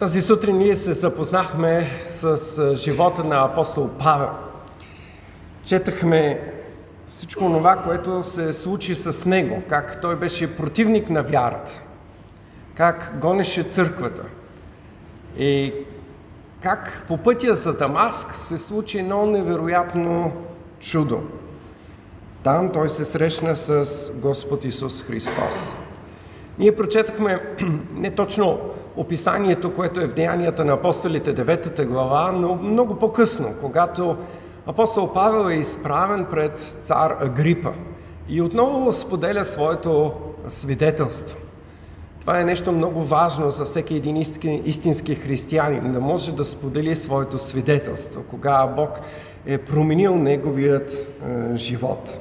Тази сутрин ние се запознахме с живота на апостол Павел. Четахме всичко това, което се случи с него, как той беше противник на вярата, как гонеше църквата и как по пътя за Дамаск се случи едно невероятно чудо. Там той се срещна с Господ Исус Христос. Ние прочетахме не точно описанието, което е в Деянията на апостолите 9 глава, но много по-късно, когато апостол Павел е изправен пред цар Агрипа и отново споделя своето свидетелство. Това е нещо много важно за всеки един истински християнин, да може да сподели своето свидетелство, кога Бог е променил неговият е, живот.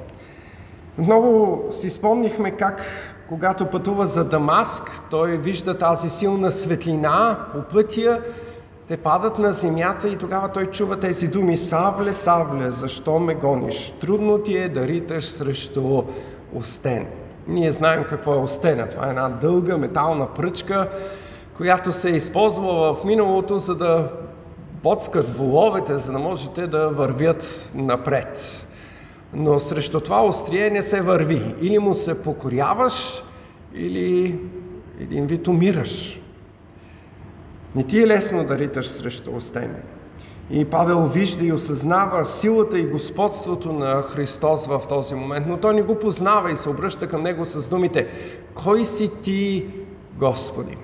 Отново си спомнихме как когато пътува за Дамаск, той вижда тази силна светлина по пътя, те падат на земята и тогава той чува тези думи Савле, Савле, защо ме гониш? Трудно ти е да риташ срещу остен. Ние знаем какво е остена. Това е една дълга метална пръчка, която се е използвала в миналото, за да боцкат воловете, за да можете да вървят напред. Но срещу това острие не се върви. Или му се покоряваш, или един вид умираш. Не ти е лесно да риташ срещу остен. И Павел вижда и осъзнава силата и господството на Христос в този момент, но той не го познава и се обръща към него с думите Кой си ти, Господи?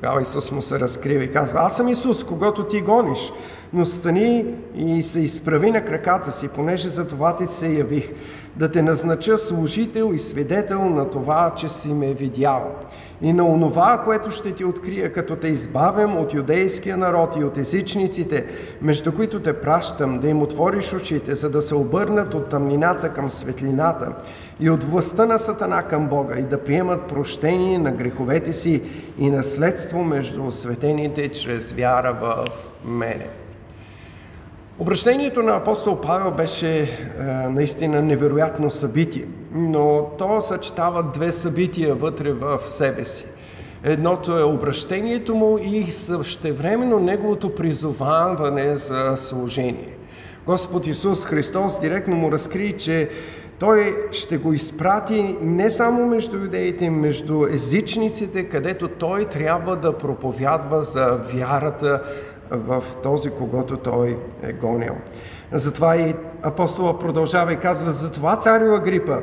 Тогава Исус му се разкрива и казва, аз съм Исус, когато ти гониш, но стани и се изправи на краката си, понеже за това ти се явих, да те назнача служител и свидетел на това, че си ме видял. И на онова, което ще ти открия, като те избавям от юдейския народ и от езичниците, между които те пращам, да им отвориш очите, за да се обърнат от тъмнината към светлината и от властта на Сатана към Бога и да приемат прощение на греховете си и наследство между осветените чрез вяра в мене. Обращението на апостол Павел беше е, наистина невероятно събитие, но то съчетава две събития вътре в себе си. Едното е обращението му и същевременно неговото призоваване за служение. Господ Исус Христос директно му разкри, че той ще го изпрати не само между юдеите, между езичниците, където той трябва да проповядва за вярата в този, когато той е гонил. Затова и апостола продължава и казва, затова царю Агрипа,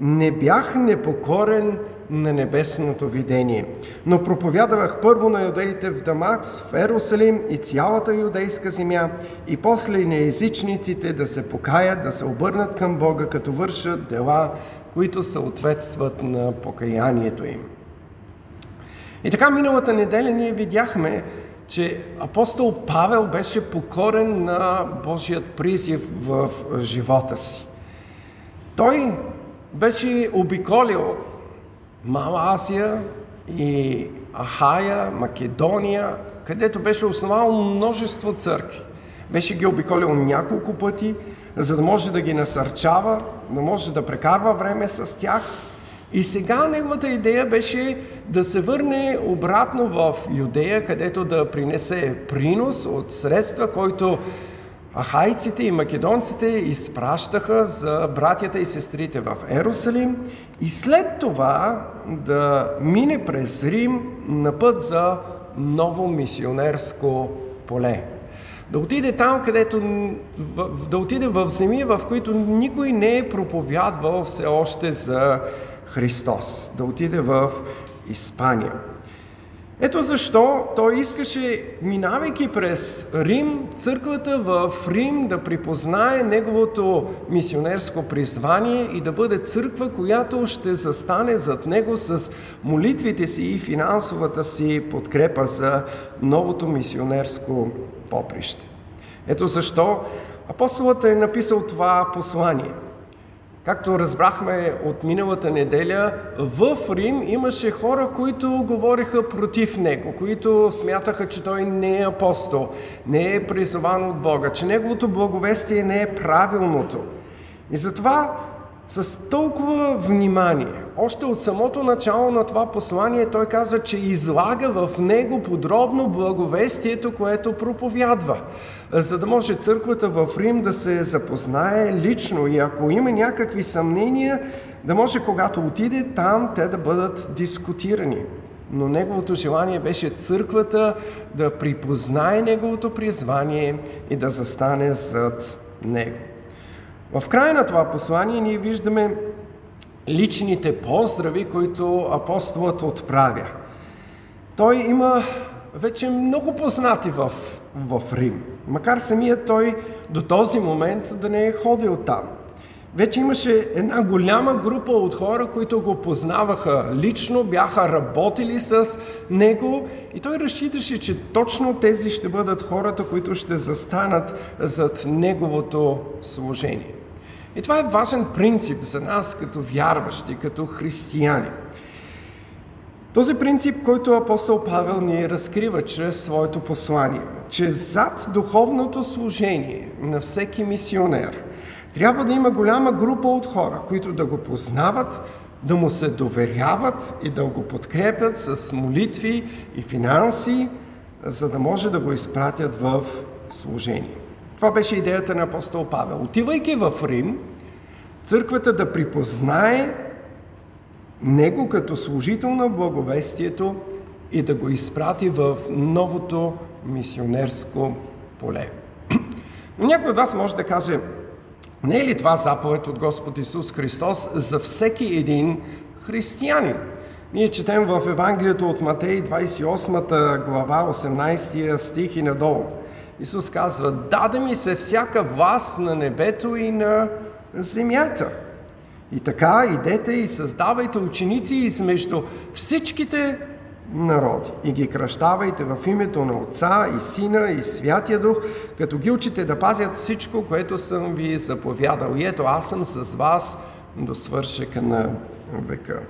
не бях непокорен на небесното видение, но проповядвах първо на юдеите в Дамакс, в Ерусалим и цялата юдейска земя, и после на езичниците да се покаят, да се обърнат към Бога, като вършат дела, които съответстват на покаянието им. И така миналата неделя ние видяхме, че апостол Павел беше покорен на Божият призив в живота си. Той беше обиколил Мала Азия и Ахая, Македония, където беше основал множество църкви. Беше ги обиколил няколко пъти, за да може да ги насърчава, да може да прекарва време с тях – и сега неговата идея беше да се върне обратно в Юдея, където да принесе принос от средства, който ахайците и македонците изпращаха за братята и сестрите в Ерусалим и след това да мине през Рим на път за ново мисионерско поле. Да отиде там, където да отиде в земи, в които никой не е проповядвал все още за Христос, да отиде в Испания. Ето защо той искаше, минавайки през Рим, църквата в Рим да припознае неговото мисионерско призвание и да бъде църква, която ще застане зад него с молитвите си и финансовата си подкрепа за новото мисионерско поприще. Ето защо апостолът е написал това послание – Както разбрахме от миналата неделя, в Рим имаше хора, които говориха против него, които смятаха, че той не е апостол, не е призован от Бога, че неговото благовестие не е правилното. И затова с толкова внимание. Още от самото начало на това послание той казва, че излага в него подробно благовестието, което проповядва, за да може църквата в Рим да се запознае лично и ако има някакви съмнения, да може когато отиде там те да бъдат дискутирани. Но неговото желание беше църквата да припознае неговото призвание и да застане зад него. В края на това послание ние виждаме личните поздрави, които апостолът отправя. Той има вече много познати в, в Рим, макар самият той до този момент да не е ходил там. Вече имаше една голяма група от хора, които го познаваха лично, бяха работили с него и той разчиташе, че точно тези ще бъдат хората, които ще застанат зад неговото служение. И това е важен принцип за нас като вярващи, като християни. Този принцип, който апостол Павел ни разкрива чрез своето послание, че зад духовното служение на всеки мисионер трябва да има голяма група от хора, които да го познават, да му се доверяват и да го подкрепят с молитви и финанси, за да може да го изпратят в служение. Това беше идеята на апостол Павел. Отивайки в Рим, църквата да припознае него като служител на благовестието и да го изпрати в новото мисионерско поле. Но някой от вас може да каже, не е ли това заповед от Господ Исус Христос за всеки един християнин? Ние четем в Евангелието от Матей 28 глава 18 стих и надолу. Исус казва, даде ми се всяка власт на небето и на земята. И така, идете и създавайте ученици измежду всичките народи и ги кръщавайте в името на Отца и Сина и Святия Дух, като ги учите да пазят всичко, което съм ви заповядал. И ето, аз съм с вас до свършека на века.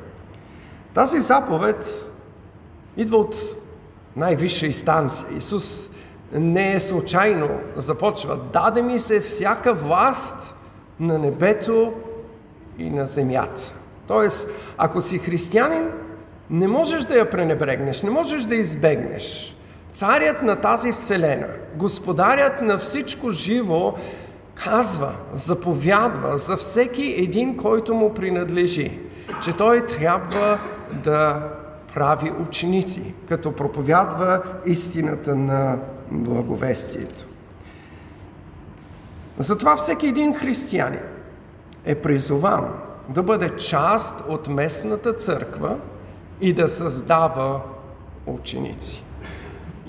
Тази заповед идва от най-висша инстанция. Исус не е случайно започва. Даде ми се всяка власт на небето и на земята. Тоест, ако си християнин, не можеш да я пренебрегнеш, не можеш да избегнеш. Царят на тази вселена, господарят на всичко живо, казва, заповядва за всеки един, който му принадлежи, че той трябва да прави ученици, като проповядва истината на благовестието. Затова всеки един християнин е призован да бъде част от местната църква и да създава ученици.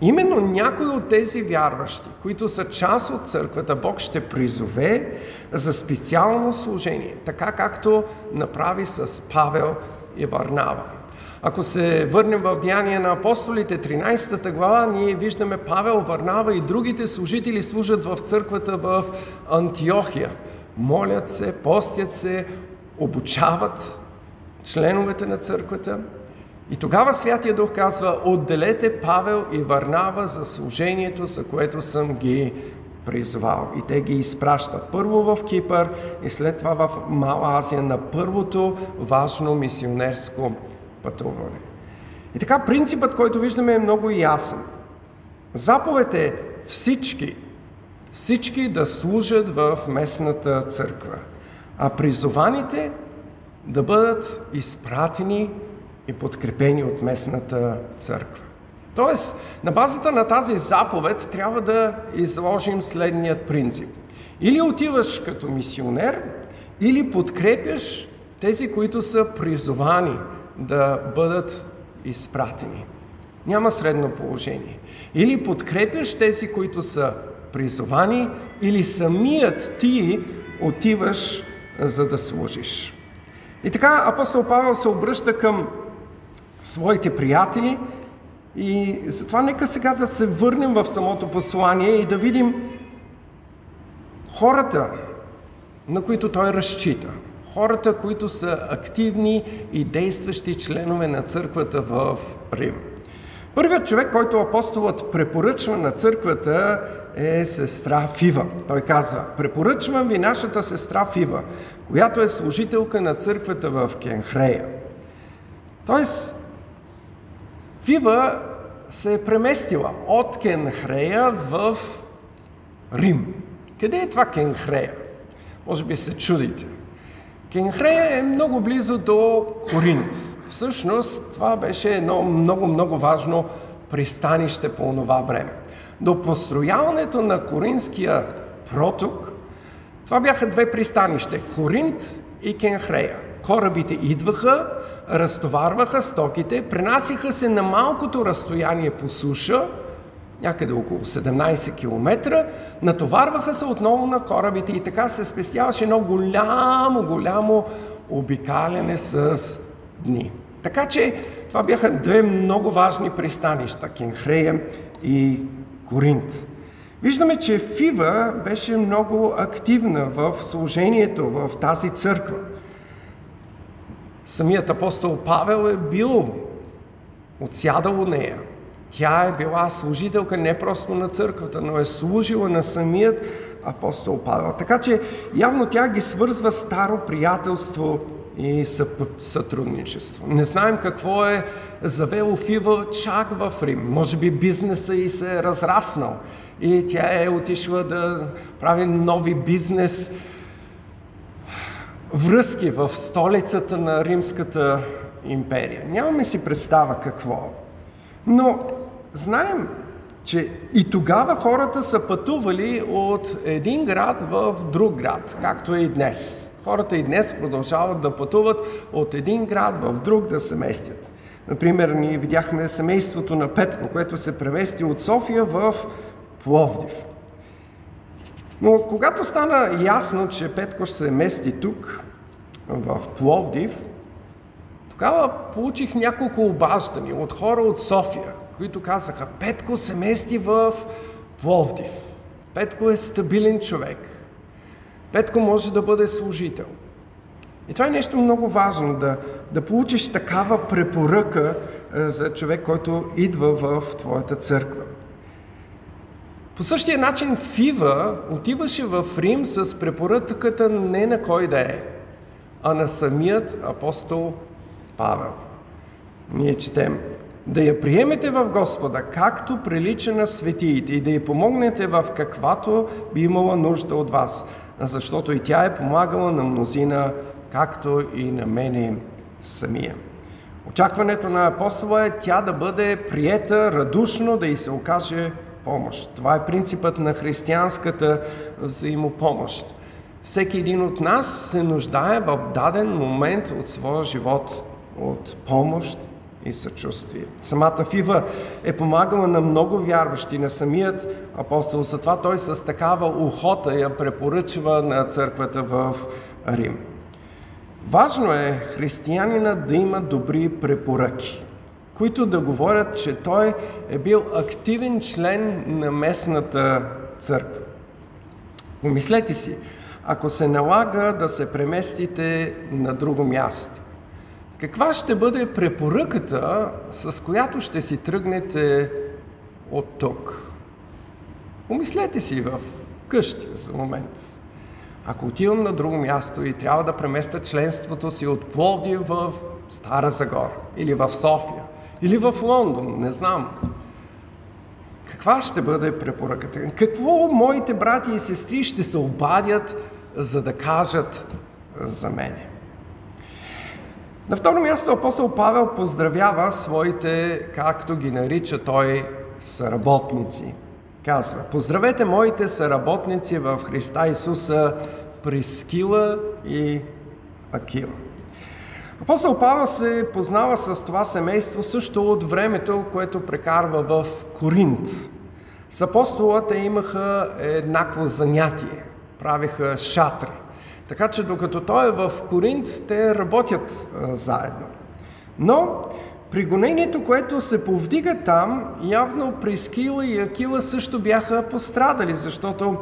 Именно някои от тези вярващи, които са част от църквата, Бог ще призове за специално служение, така както направи с Павел и Варнава. Ако се върнем в Деяния на апостолите, 13 глава, ние виждаме Павел, Варнава и другите служители служат в църквата в Антиохия. Молят се, постят се, обучават членовете на църквата. И тогава Святия Дух казва, отделете Павел и Варнава за служението, за което съм ги призвал. И те ги изпращат първо в Кипър и след това в Мала Азия на първото важно мисионерско пътуване. И така принципът, който виждаме е много ясен. Заповед е всички, всички да служат в местната църква, а призованите да бъдат изпратени и подкрепени от местната църква. Тоест, на базата на тази заповед трябва да изложим следният принцип. Или отиваш като мисионер, или подкрепяш тези, които са призовани да бъдат изпратени. Няма средно положение. Или подкрепяш тези, които са призовани, или самият ти отиваш за да служиш. И така апостол Павел се обръща към своите приятели и затова нека сега да се върнем в самото послание и да видим хората, на които той разчита – хората, които са активни и действащи членове на църквата в Рим. Първият човек, който апостолът препоръчва на църквата е сестра Фива. Той казва, препоръчвам ви нашата сестра Фива, която е служителка на църквата в Кенхрея. Тоест, Фива се е преместила от Кенхрея в Рим. Къде е това Кенхрея? Може би се чудите. Кенхрея е много близо до Коринт. Всъщност това беше едно много-много важно пристанище по това време. До построяването на Коринския проток, това бяха две пристанища – Коринт и Кенхрея. Корабите идваха, разтоварваха стоките, пренасиха се на малкото разстояние по суша, някъде около 17 км, натоварваха се отново на корабите и така се спестяваше едно голямо, голямо обикаляне с дни. Така че това бяха две много важни пристанища Кенхрея и Коринт. Виждаме, че Фива беше много активна в служението в тази църква. Самият апостол Павел е бил отсядал у нея. Тя е била служителка не просто на църквата, но е служила на самият апостол Павел. Така че явно тя ги свързва старо приятелство и сътрудничество. Не знаем какво е завело Фива чак в Рим. Може би бизнеса и се е разраснал и тя е отишла да прави нови бизнес връзки в столицата на Римската империя. Нямаме си представа какво. Но знаем, че и тогава хората са пътували от един град в друг град, както е и днес. Хората и днес продължават да пътуват от един град в друг да се местят. Например, ние видяхме семейството на Петко, което се премести от София в Пловдив. Но когато стана ясно, че Петко се мести тук, в Пловдив, тогава получих няколко обаждания от хора от София, които казаха, Петко се мести в Пловдив. Петко е стабилен човек. Петко може да бъде служител. И това е нещо много важно, да, да получиш такава препоръка е, за човек, който идва в твоята църква. По същия начин Фива отиваше в Рим с препоръката не на кой да е, а на самият апостол Павел. Ние четем да я приемете в Господа, както прилича на светиите и да я помогнете в каквато би имала нужда от вас, защото и тя е помагала на мнозина, както и на мене самия. Очакването на апостола е тя да бъде приета радушно, да й се окаже помощ. Това е принципът на християнската взаимопомощ. Всеки един от нас се нуждае в даден момент от своя живот от помощ и съчувствие. Самата Фива е помагала на много вярващи, на самият апостол, затова той с такава охота я препоръчва на църквата в Рим. Важно е християнина да има добри препоръки, които да говорят, че той е бил активен член на местната църква. Помислете си, ако се налага да се преместите на друго място, каква ще бъде препоръката, с която ще си тръгнете от тук? Помислете си в къщи за момент. Ако отивам на друго място и трябва да преместя членството си от Пловдив в Стара Загора, или в София, или в Лондон, не знам. Каква ще бъде препоръката? Какво моите брати и сестри ще се обадят, за да кажат за мене? На второ място апостол Павел поздравява своите, както ги нарича той, съработници. Казва, поздравете моите съработници в Христа Исуса Прискила и Акила. Апостол Павел се познава с това семейство също от времето, което прекарва в Коринт. С апостола те имаха еднакво занятие. Правиха шатри. Така че докато той е в Коринт, те работят а, заедно. Но при гонението, което се повдига там, явно Прискила и Акила също бяха пострадали, защото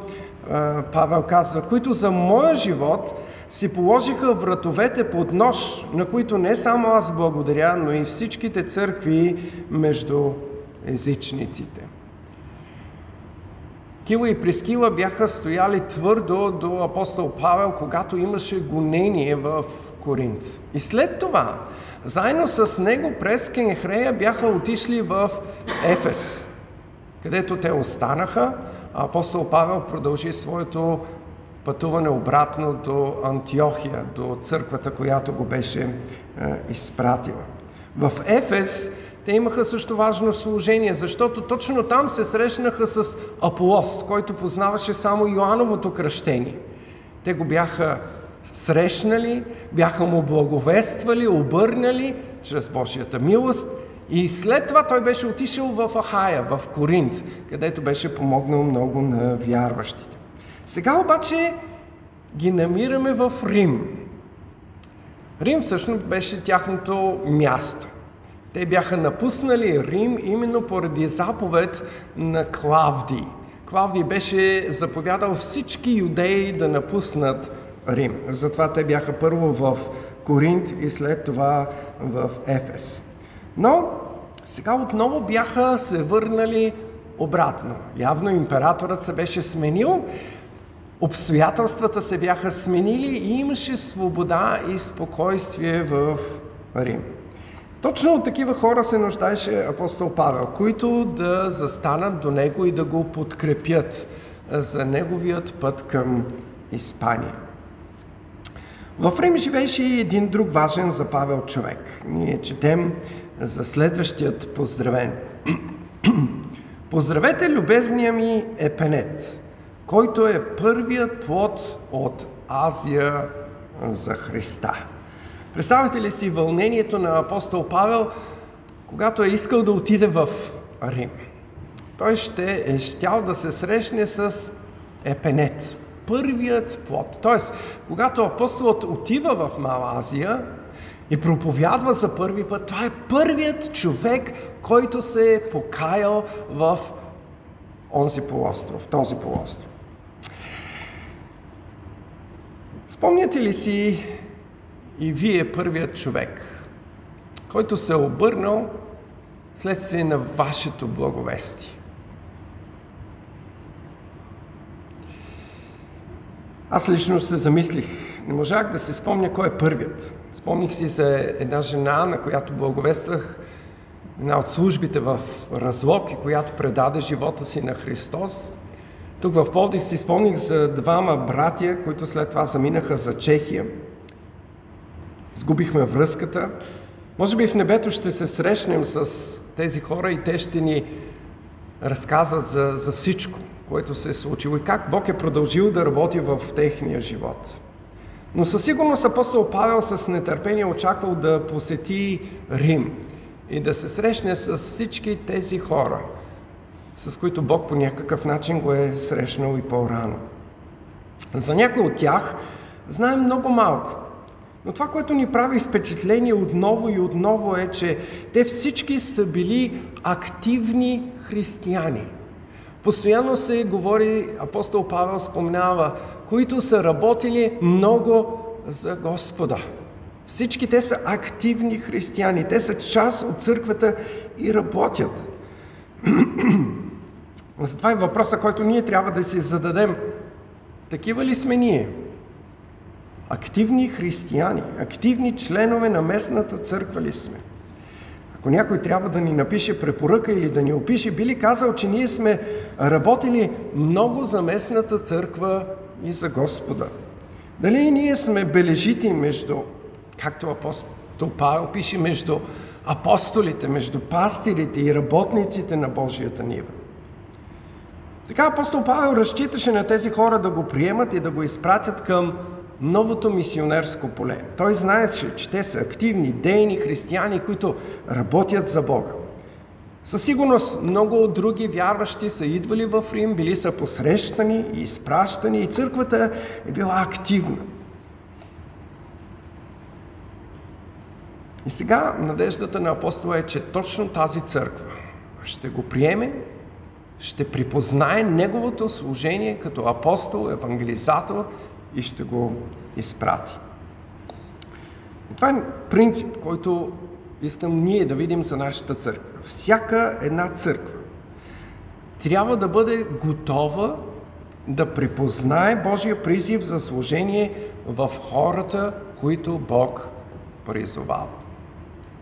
а, Павел казва, които за моя живот си положиха вратовете под нож, на които не само аз благодаря, но и всичките църкви между езичниците. Кила и Прескила бяха стояли твърдо до апостол Павел, когато имаше гонение в Коринт. И след това, заедно с него през Кенхрея бяха отишли в Ефес, където те останаха, а апостол Павел продължи своето пътуване обратно до Антиохия, до църквата, която го беше е, изпратила. В Ефес те имаха също важно служение, защото точно там се срещнаха с Аполос, който познаваше само Йоановото кръщение. Те го бяха срещнали, бяха му благовествали, обърнали чрез Божията милост и след това той беше отишъл в Ахая, в Коринт, където беше помогнал много на вярващите. Сега обаче ги намираме в Рим. Рим всъщност беше тяхното място. Те бяха напуснали Рим именно поради заповед на Клавдий. Клавдий беше заповядал всички юдеи да напуснат Рим. Затова те бяха първо в Коринт и след това в Ефес. Но сега отново бяха се върнали обратно. Явно императорът се беше сменил, обстоятелствата се бяха сменили и имаше свобода и спокойствие в Рим. Точно от такива хора се нуждаеше апостол Павел, които да застанат до него и да го подкрепят за неговият път към Испания. В Рим живееше и един друг важен за Павел човек. Ние четем за следващият поздравен. Поздравете любезния ми Епенет, който е първият плод от Азия за Христа. Представете ли си вълнението на апостол Павел, когато е искал да отиде в Рим? Той ще е щял да се срещне с Епенет, първият плод. Тоест, когато апостолът отива в Мала Азия и проповядва за първи път, това е първият човек, който се е покаял в онзи полуостров, този полуостров. Спомняте ли си и вие първият човек, който се е обърнал следствие на вашето благовестие? Аз лично се замислих. Не можах да се спомня кой е първият. Спомних си за една жена, на която благовествах една от службите в Разлог и която предаде живота си на Христос. Тук в Полдих си спомних за двама братя, които след това заминаха за Чехия. Сгубихме връзката. Може би в небето ще се срещнем с тези хора и те ще ни разказват за, за всичко, което се е случило и как Бог е продължил да работи в техния живот. Но със сигурност апостол Павел с нетърпение очаквал да посети Рим и да се срещне с всички тези хора, с които Бог по някакъв начин го е срещнал и по-рано. За някои от тях знаем много малко. Но това, което ни прави впечатление отново и отново е, че те всички са били активни християни. Постоянно се говори, апостол Павел споменава, които са работили много за Господа. Всички те са активни християни. Те са част от църквата и работят. Затова е въпроса, който ние трябва да си зададем. Такива ли сме ние? Активни християни, активни членове на местната църква ли сме? Ако някой трябва да ни напише препоръка или да ни опише, би ли казал, че ние сме работили много за местната църква и за Господа? Дали ние сме бележити между, както апостол Павел пише, между апостолите, между пастирите и работниците на Божията нива? Така апостол Павел разчиташе на тези хора да го приемат и да го изпратят към новото мисионерско поле. Той знаеше, че те са активни, дейни християни, които работят за Бога. Със сигурност много от други вярващи са идвали в Рим, били са посрещани и изпращани и църквата е била активна. И сега надеждата на апостола е, че точно тази църква ще го приеме, ще припознае неговото служение като апостол, евангелизатор и ще го изпрати. И това е принцип, който искам ние да видим за нашата църква. Всяка една църква трябва да бъде готова да припознае Божия призив за служение в хората, които Бог призовава.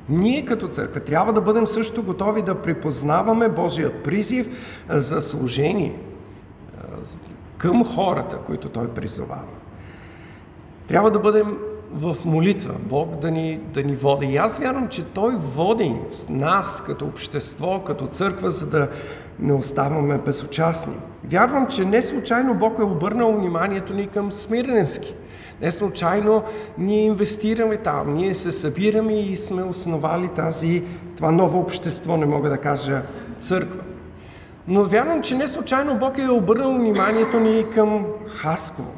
Ние като църква трябва да бъдем също готови да припознаваме Божия призив за служение към хората, които Той призовава. Трябва да бъдем в молитва, Бог да ни, да ни води. И аз вярвам, че Той води нас като общество, като църква, за да не оставаме безучастни. Вярвам, че не случайно Бог е обърнал вниманието ни към Смирненски. Не случайно ние инвестираме там, ние се събираме и сме основали тази, това ново общество, не мога да кажа църква. Но вярвам, че не случайно Бог е обърнал вниманието ни към Хасково.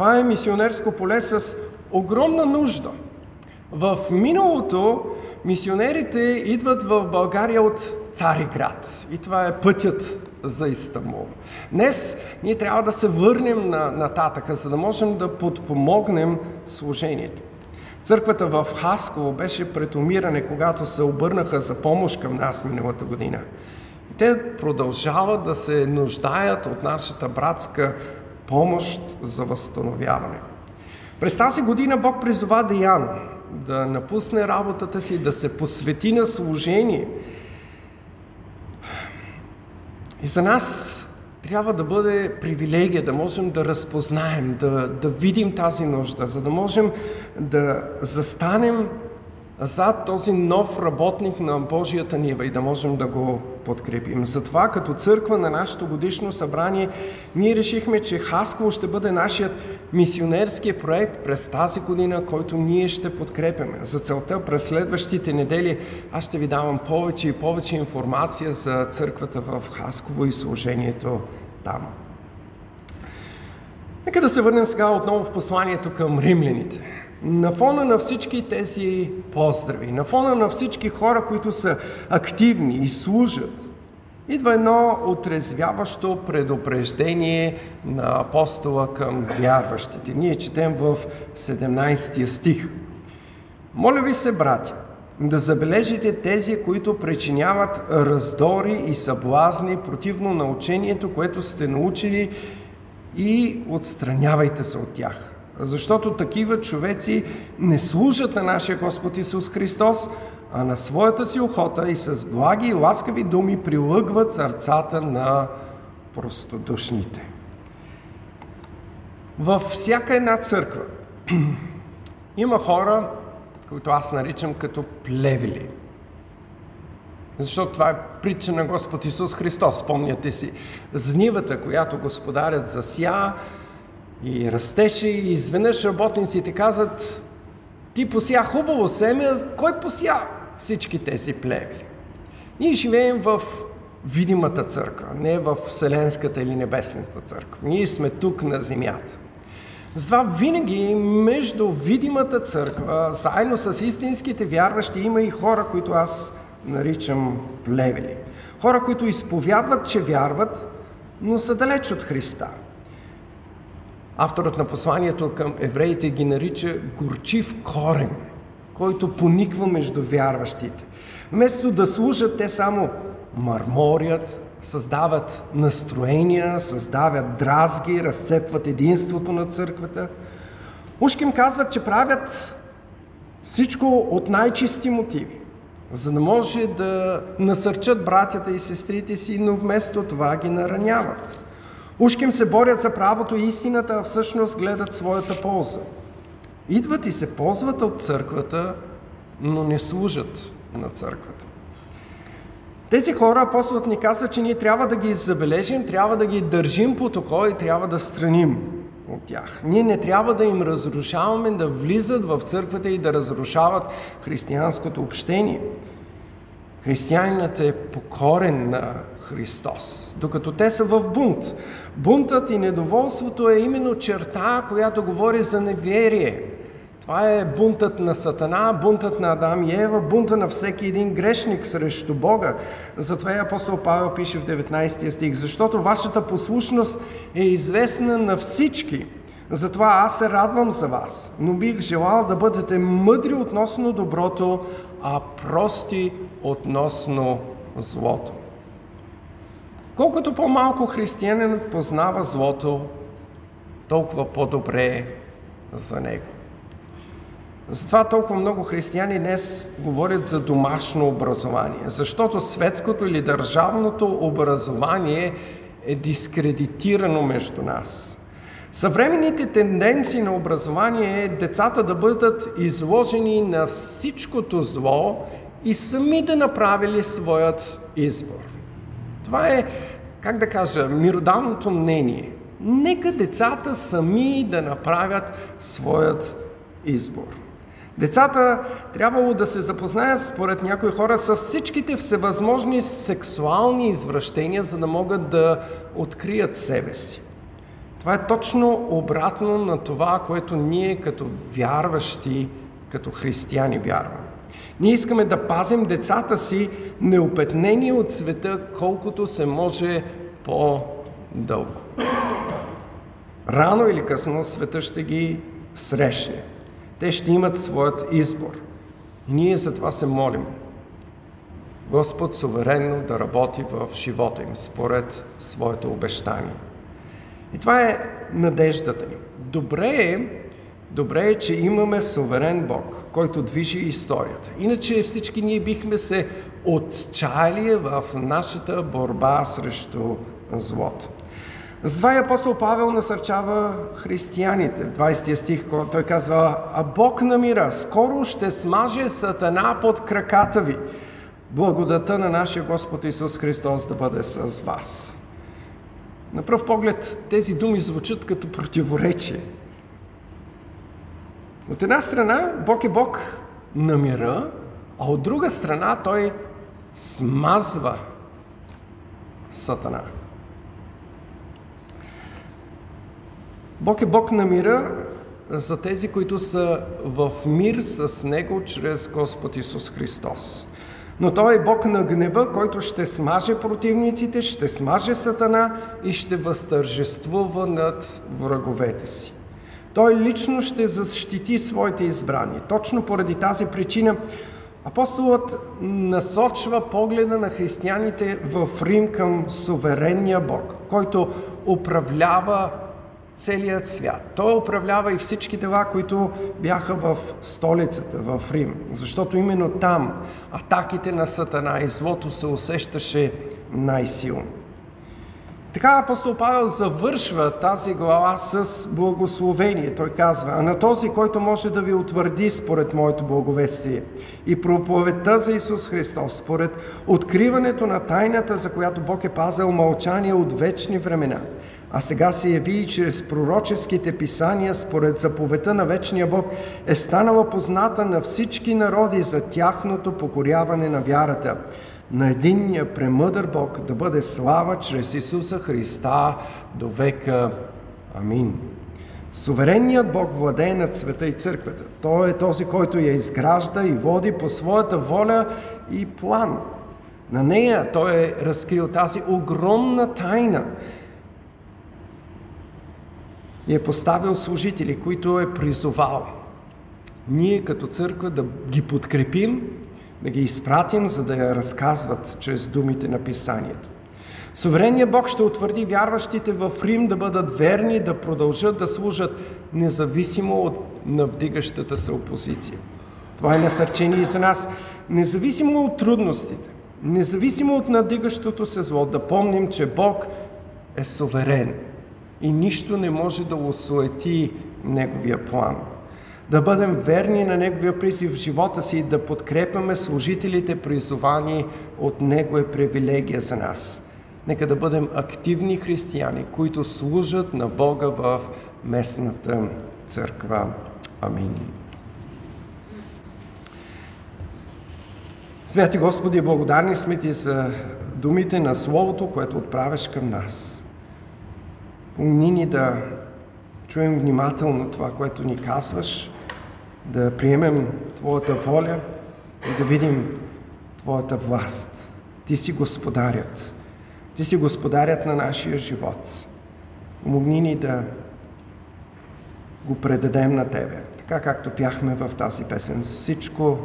Това е мисионерско поле с огромна нужда. В миналото мисионерите идват в България от Цариград и това е пътят за Истанбул. Днес ние трябва да се върнем на, нататъка, за да можем да подпомогнем служението. Църквата в Хасково беше претомиране, когато се обърнаха за помощ към нас миналата година. Те продължават да се нуждаят от нашата братска помощ за възстановяване. През тази година Бог призова Деян да напусне работата си, да се посвети на служение. И за нас трябва да бъде привилегия да можем да разпознаем, да, да видим тази нужда, за да можем да застанем зад този нов работник на Божията нива и да можем да го подкрепим. Затова като църква на нашето годишно събрание ние решихме, че Хасково ще бъде нашият мисионерски проект през тази година, който ние ще подкрепяме. За целта през следващите недели аз ще ви давам повече и повече информация за църквата в Хасково и служението там. Нека да се върнем сега отново в посланието към римляните на фона на всички тези поздрави, на фона на всички хора, които са активни и служат, идва едно отрезвяващо предупреждение на апостола към вярващите. Ние четем в 17 стих. Моля ви се, братя, да забележите тези, които причиняват раздори и съблазни противно на учението, което сте научили и отстранявайте се от тях защото такива човеци не служат на нашия Господ Исус Христос, а на своята си охота и с благи и ласкави думи прилъгват сърцата на простодушните. Във всяка една църква има хора, които аз наричам като плевели. Защото това е притча на Господ Исус Христос. Спомняте си знивата, която господарят зася, и растеше и изведнъж работниците казват, ти пося хубаво семе, кой пося всички тези плевели? Ние живеем в видимата църква, не в Вселенската или Небесната църква. Ние сме тук на земята. Затова винаги между видимата църква, заедно с истинските вярващи, има и хора, които аз наричам плевели. Хора, които изповядват, че вярват, но са далеч от Христа – Авторът на посланието към евреите ги нарича горчив корен, който пониква между вярващите. Вместо да служат, те само марморят, създават настроения, създават дразги, разцепват единството на църквата. Ушким казват, че правят всичко от най-чисти мотиви, за да може да насърчат братята и сестрите си, но вместо това ги нараняват. Ушким се борят за правото и истината, а всъщност гледат своята полза. Идват и се ползват от църквата, но не служат на църквата. Тези хора, апостолът ни казва, че ние трябва да ги забележим, трябва да ги държим по око и трябва да страним от тях. Ние не трябва да им разрушаваме да влизат в църквата и да разрушават християнското общение. Християнинът е покорен на Христос, докато те са в бунт. Бунтът и недоволството е именно черта, която говори за неверие. Това е бунтът на Сатана, бунтът на Адам и Ева, бунта на всеки един грешник срещу Бога. Затова и апостол Павел пише в 19 стих, защото вашата послушност е известна на всички, Затова аз се радвам за вас, но бих желал да бъдете мъдри относно доброто, а прости относно злото. Колкото по-малко християнин познава злото, толкова по-добре е за него. Затова толкова много християни днес говорят за домашно образование, защото светското или държавното образование е дискредитирано между нас. Съвременните тенденции на образование е децата да бъдат изложени на всичкото зло и сами да направили своят избор. Това е, как да кажа, миродавното мнение. Нека децата сами да направят своят избор. Децата трябвало да се запознаят, според някои хора, с всичките всевъзможни сексуални извращения, за да могат да открият себе си. Това е точно обратно на това, което ние като вярващи, като християни вярваме. Ние искаме да пазим децата си неопетнени от света, колкото се може по-дълго. Рано или късно света ще ги срещне. Те ще имат своят избор. И ние за това се молим. Господ суверенно да работи в живота им според своето обещание. И това е надеждата ни. Добре е, добре е, че имаме суверен Бог, който движи историята. Иначе всички ние бихме се отчаяли в нашата борба срещу злото. Затова и апостол Павел насърчава християните. В 20 стих той казва, а Бог на мира скоро ще смаже сатана под краката ви. Благодата на нашия Господ Исус Христос да бъде с вас. На пръв поглед тези думи звучат като противоречие. От една страна Бог е Бог на мира, а от друга страна Той смазва Сатана. Бог е Бог на мира за тези, които са в мир с Него чрез Господ Исус Христос. Но Той е Бог на гнева, който ще смаже противниците, ще смаже Сатана и ще възтържествува над враговете си. Той лично ще защити своите избрани. Точно поради тази причина апостолът насочва погледа на християните в Рим към суверенния Бог, който управлява целият свят. Той управлява и всички дела, които бяха в столицата, в Рим. Защото именно там атаките на Сатана и злото се усещаше най-силно. Така апостол Павел завършва тази глава с благословение. Той казва, а на този, който може да ви утвърди според моето благовестие и проповедта за Исус Христос, според откриването на тайната, за която Бог е пазил мълчание от вечни времена – а сега се яви и чрез пророческите писания, според заповедта на вечния Бог, е станала позната на всички народи за тяхното покоряване на вярата. На единния премъдър Бог да бъде слава чрез Исуса Христа до века. Амин. Суверенният Бог владее над света и църквата. Той е този, който я изгражда и води по своята воля и план. На нея той е разкрил тази огромна тайна – и е поставил служители, които е призовал. Ние като църква да ги подкрепим, да ги изпратим, за да я разказват чрез думите на Писанието. Суверенният Бог ще утвърди вярващите в Рим да бъдат верни, да продължат да служат независимо от навдигащата се опозиция. Това е насърчение и за нас. Независимо от трудностите, независимо от надигащото се зло, да помним, че Бог е суверен – и нищо не може да осуети Неговия план. Да бъдем верни на Неговия призив в живота си и да подкрепяме служителите, призовани от Него е привилегия за нас. Нека да бъдем активни християни, които служат на Бога в местната църква. Амин. Святи Господи, благодарни сме Ти за думите на Словото, което отправяш към нас. Помни ни да чуем внимателно това, което ни казваш, да приемем Твоята воля и да видим Твоята власт. Ти си господарят. Ти си господарят на нашия живот. Помогни ни да го предадем на Тебе. Така както пяхме в тази песен. Всичко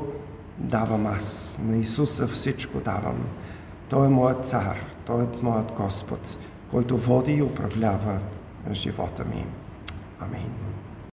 давам аз. На Исуса всичко давам. Той е моят цар, Той е моят Господ, който води и управлява живота ми. Амин.